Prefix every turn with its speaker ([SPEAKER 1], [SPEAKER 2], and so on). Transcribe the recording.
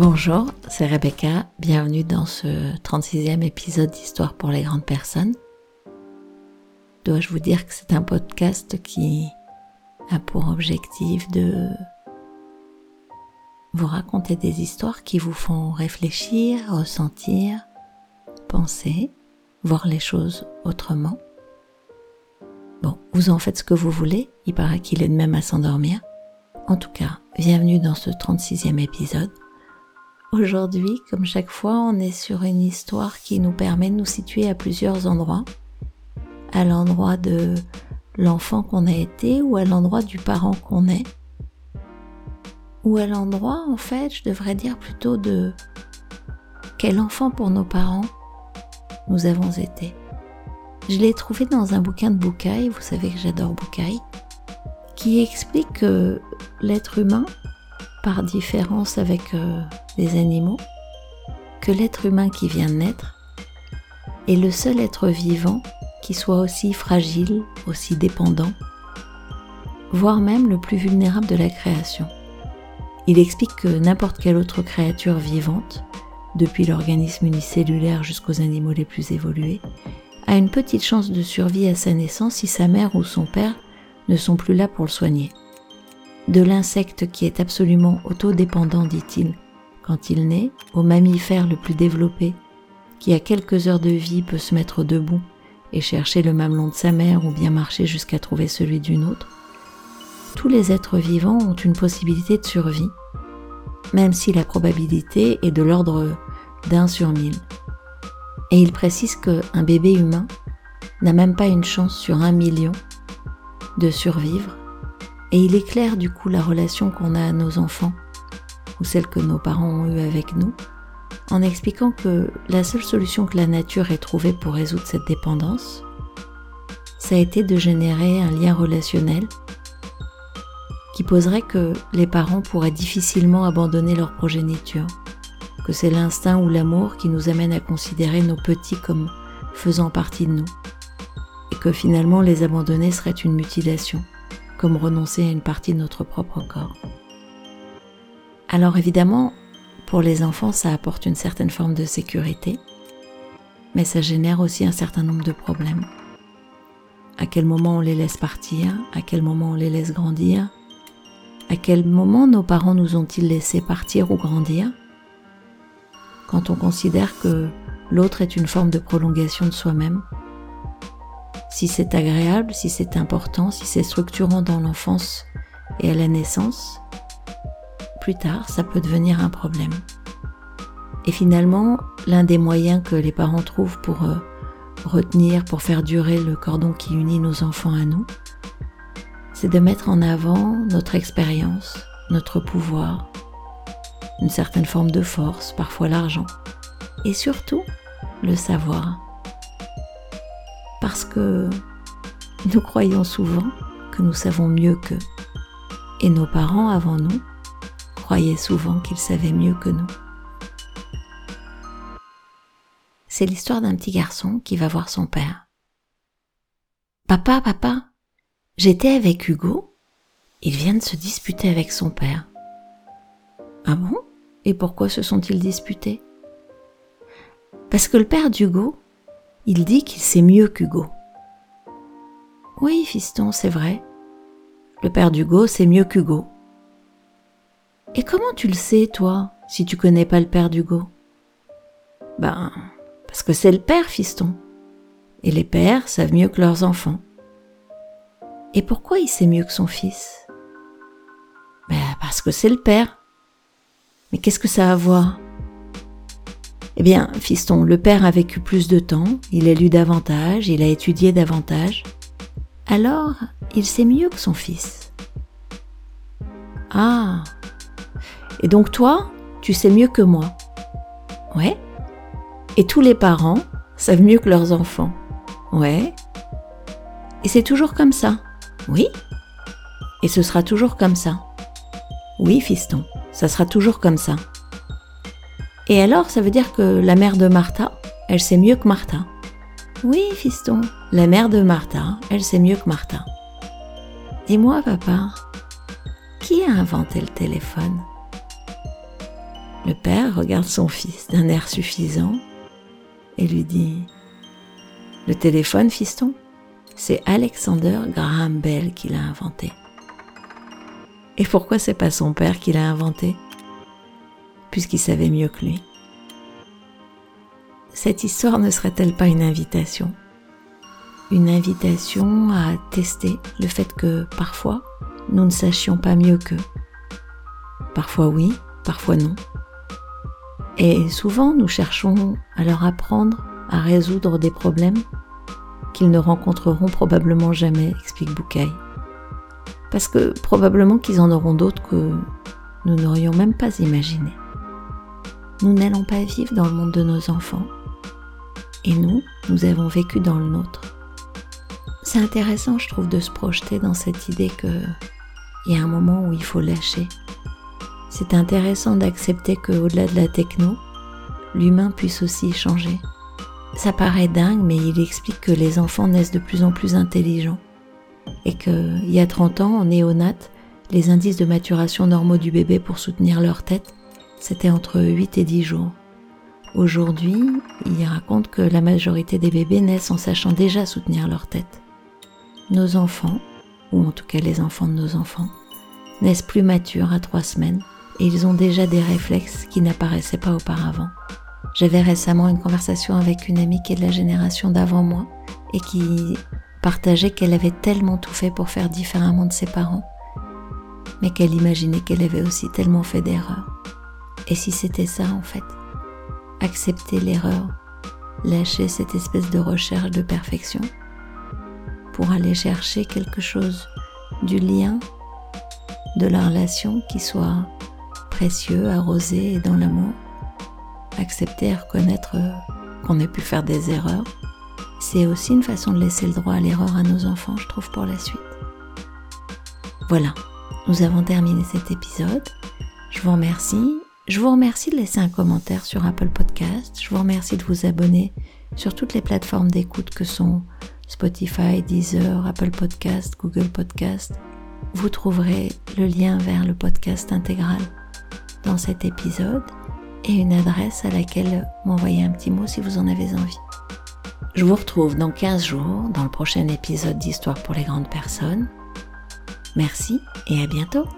[SPEAKER 1] Bonjour, c'est Rebecca, bienvenue dans ce 36e épisode d'Histoire pour les grandes personnes. Dois-je vous dire que c'est un podcast qui a pour objectif de vous raconter des histoires qui vous font réfléchir, ressentir, penser, voir les choses autrement? Bon, vous en faites ce que vous voulez, il paraît qu'il est de même à s'endormir. En tout cas, bienvenue dans ce 36e épisode. Aujourd'hui, comme chaque fois, on est sur une histoire qui nous permet de nous situer à plusieurs endroits. À l'endroit de l'enfant qu'on a été ou à l'endroit du parent qu'on est. Ou à l'endroit, en fait, je devrais dire plutôt de quel enfant pour nos parents nous avons été. Je l'ai trouvé dans un bouquin de Boucaille, vous savez que j'adore Boucaille, qui explique que l'être humain, par différence avec euh, les animaux, que l'être humain qui vient de naître est le seul être vivant qui soit aussi fragile, aussi dépendant, voire même le plus vulnérable de la création. Il explique que n'importe quelle autre créature vivante, depuis l'organisme unicellulaire jusqu'aux animaux les plus évolués, a une petite chance de survie à sa naissance si sa mère ou son père ne sont plus là pour le soigner. De l'insecte qui est absolument autodépendant, dit-il, quand il naît, au mammifère le plus développé, qui à quelques heures de vie peut se mettre debout et chercher le mamelon de sa mère ou bien marcher jusqu'à trouver celui d'une autre, tous les êtres vivants ont une possibilité de survie, même si la probabilité est de l'ordre d'un sur mille. Et il précise qu'un bébé humain n'a même pas une chance sur un million de survivre, et il éclaire du coup la relation qu'on a à nos enfants, ou celle que nos parents ont eue avec nous, en expliquant que la seule solution que la nature ait trouvée pour résoudre cette dépendance, ça a été de générer un lien relationnel qui poserait que les parents pourraient difficilement abandonner leur progéniture, que c'est l'instinct ou l'amour qui nous amène à considérer nos petits comme faisant partie de nous, et que finalement les abandonner serait une mutilation, comme renoncer à une partie de notre propre corps. Alors évidemment, pour les enfants, ça apporte une certaine forme de sécurité, mais ça génère aussi un certain nombre de problèmes. À quel moment on les laisse partir? À quel moment on les laisse grandir? À quel moment nos parents nous ont-ils laissé partir ou grandir? Quand on considère que l'autre est une forme de prolongation de soi-même, si c'est agréable, si c'est important, si c'est structurant dans l'enfance et à la naissance, plus tard, ça peut devenir un problème. Et finalement, l'un des moyens que les parents trouvent pour euh, retenir, pour faire durer le cordon qui unit nos enfants à nous, c'est de mettre en avant notre expérience, notre pouvoir, une certaine forme de force, parfois l'argent, et surtout le savoir parce que nous croyons souvent que nous savons mieux qu'eux. Et nos parents avant nous croyaient souvent qu'ils savaient mieux que nous. C'est l'histoire d'un petit garçon qui va voir son père. Papa, papa, j'étais avec Hugo. Il vient de se disputer avec son père. Ah bon? Et pourquoi se sont-ils disputés? Parce que le père d'Hugo il dit qu'il sait mieux qu'Hugo. Oui, fiston, c'est vrai. Le père d'Hugo sait mieux qu'Hugo. Et comment tu le sais, toi, si tu connais pas le père d'Hugo? Ben, parce que c'est le père, fiston. Et les pères savent mieux que leurs enfants. Et pourquoi il sait mieux que son fils? Ben, parce que c'est le père. Mais qu'est-ce que ça a à voir? Eh bien, fiston, le père a vécu plus de temps, il a lu davantage, il a étudié davantage. Alors, il sait mieux que son fils. Ah. Et donc toi, tu sais mieux que moi. Ouais. Et tous les parents savent mieux que leurs enfants. Ouais. Et c'est toujours comme ça. Oui. Et ce sera toujours comme ça. Oui, fiston, ça sera toujours comme ça. Et alors, ça veut dire que la mère de Martha, elle sait mieux que Martha. Oui, fiston, la mère de Martha, elle sait mieux que Martha. Dis-moi, papa, qui a inventé le téléphone? Le père regarde son fils d'un air suffisant et lui dit Le téléphone, fiston, c'est Alexander Graham Bell qui l'a inventé. Et pourquoi c'est pas son père qui l'a inventé? Puisqu'il savait mieux que lui. Cette histoire ne serait-elle pas une invitation? Une invitation à tester le fait que parfois nous ne sachions pas mieux qu'eux. Parfois oui, parfois non. Et souvent nous cherchons à leur apprendre à résoudre des problèmes qu'ils ne rencontreront probablement jamais, explique Boucaille. Parce que probablement qu'ils en auront d'autres que nous n'aurions même pas imaginé. Nous n'allons pas vivre dans le monde de nos enfants. Et nous, nous avons vécu dans le nôtre. C'est intéressant, je trouve, de se projeter dans cette idée que il y a un moment où il faut lâcher. C'est intéressant d'accepter qu'au-delà de la techno, l'humain puisse aussi changer. Ça paraît dingue, mais il explique que les enfants naissent de plus en plus intelligents et qu'il y a 30 ans, en néonate, les indices de maturation normaux du bébé pour soutenir leur tête, c'était entre 8 et 10 jours. Aujourd'hui, il raconte que la majorité des bébés naissent en sachant déjà soutenir leur tête. Nos enfants, ou en tout cas les enfants de nos enfants, naissent plus matures à 3 semaines et ils ont déjà des réflexes qui n'apparaissaient pas auparavant. J'avais récemment une conversation avec une amie qui est de la génération d'avant moi et qui partageait qu'elle avait tellement tout fait pour faire différemment de ses parents, mais qu'elle imaginait qu'elle avait aussi tellement fait d'erreurs. Et si c'était ça en fait? Accepter l'erreur, lâcher cette espèce de recherche de perfection pour aller chercher quelque chose du lien, de la relation qui soit précieux, arrosé et dans l'amour. Accepter et reconnaître qu'on ait pu faire des erreurs c'est aussi une façon de laisser le droit à l'erreur à nos enfants, je trouve, pour la suite. Voilà, nous avons terminé cet épisode. Je vous remercie. Je vous remercie de laisser un commentaire sur Apple Podcast. Je vous remercie de vous abonner sur toutes les plateformes d'écoute que sont Spotify, Deezer, Apple Podcast, Google Podcast. Vous trouverez le lien vers le podcast intégral dans cet épisode et une adresse à laquelle m'envoyer un petit mot si vous en avez envie. Je vous retrouve dans 15 jours dans le prochain épisode d'Histoire pour les grandes personnes. Merci et à bientôt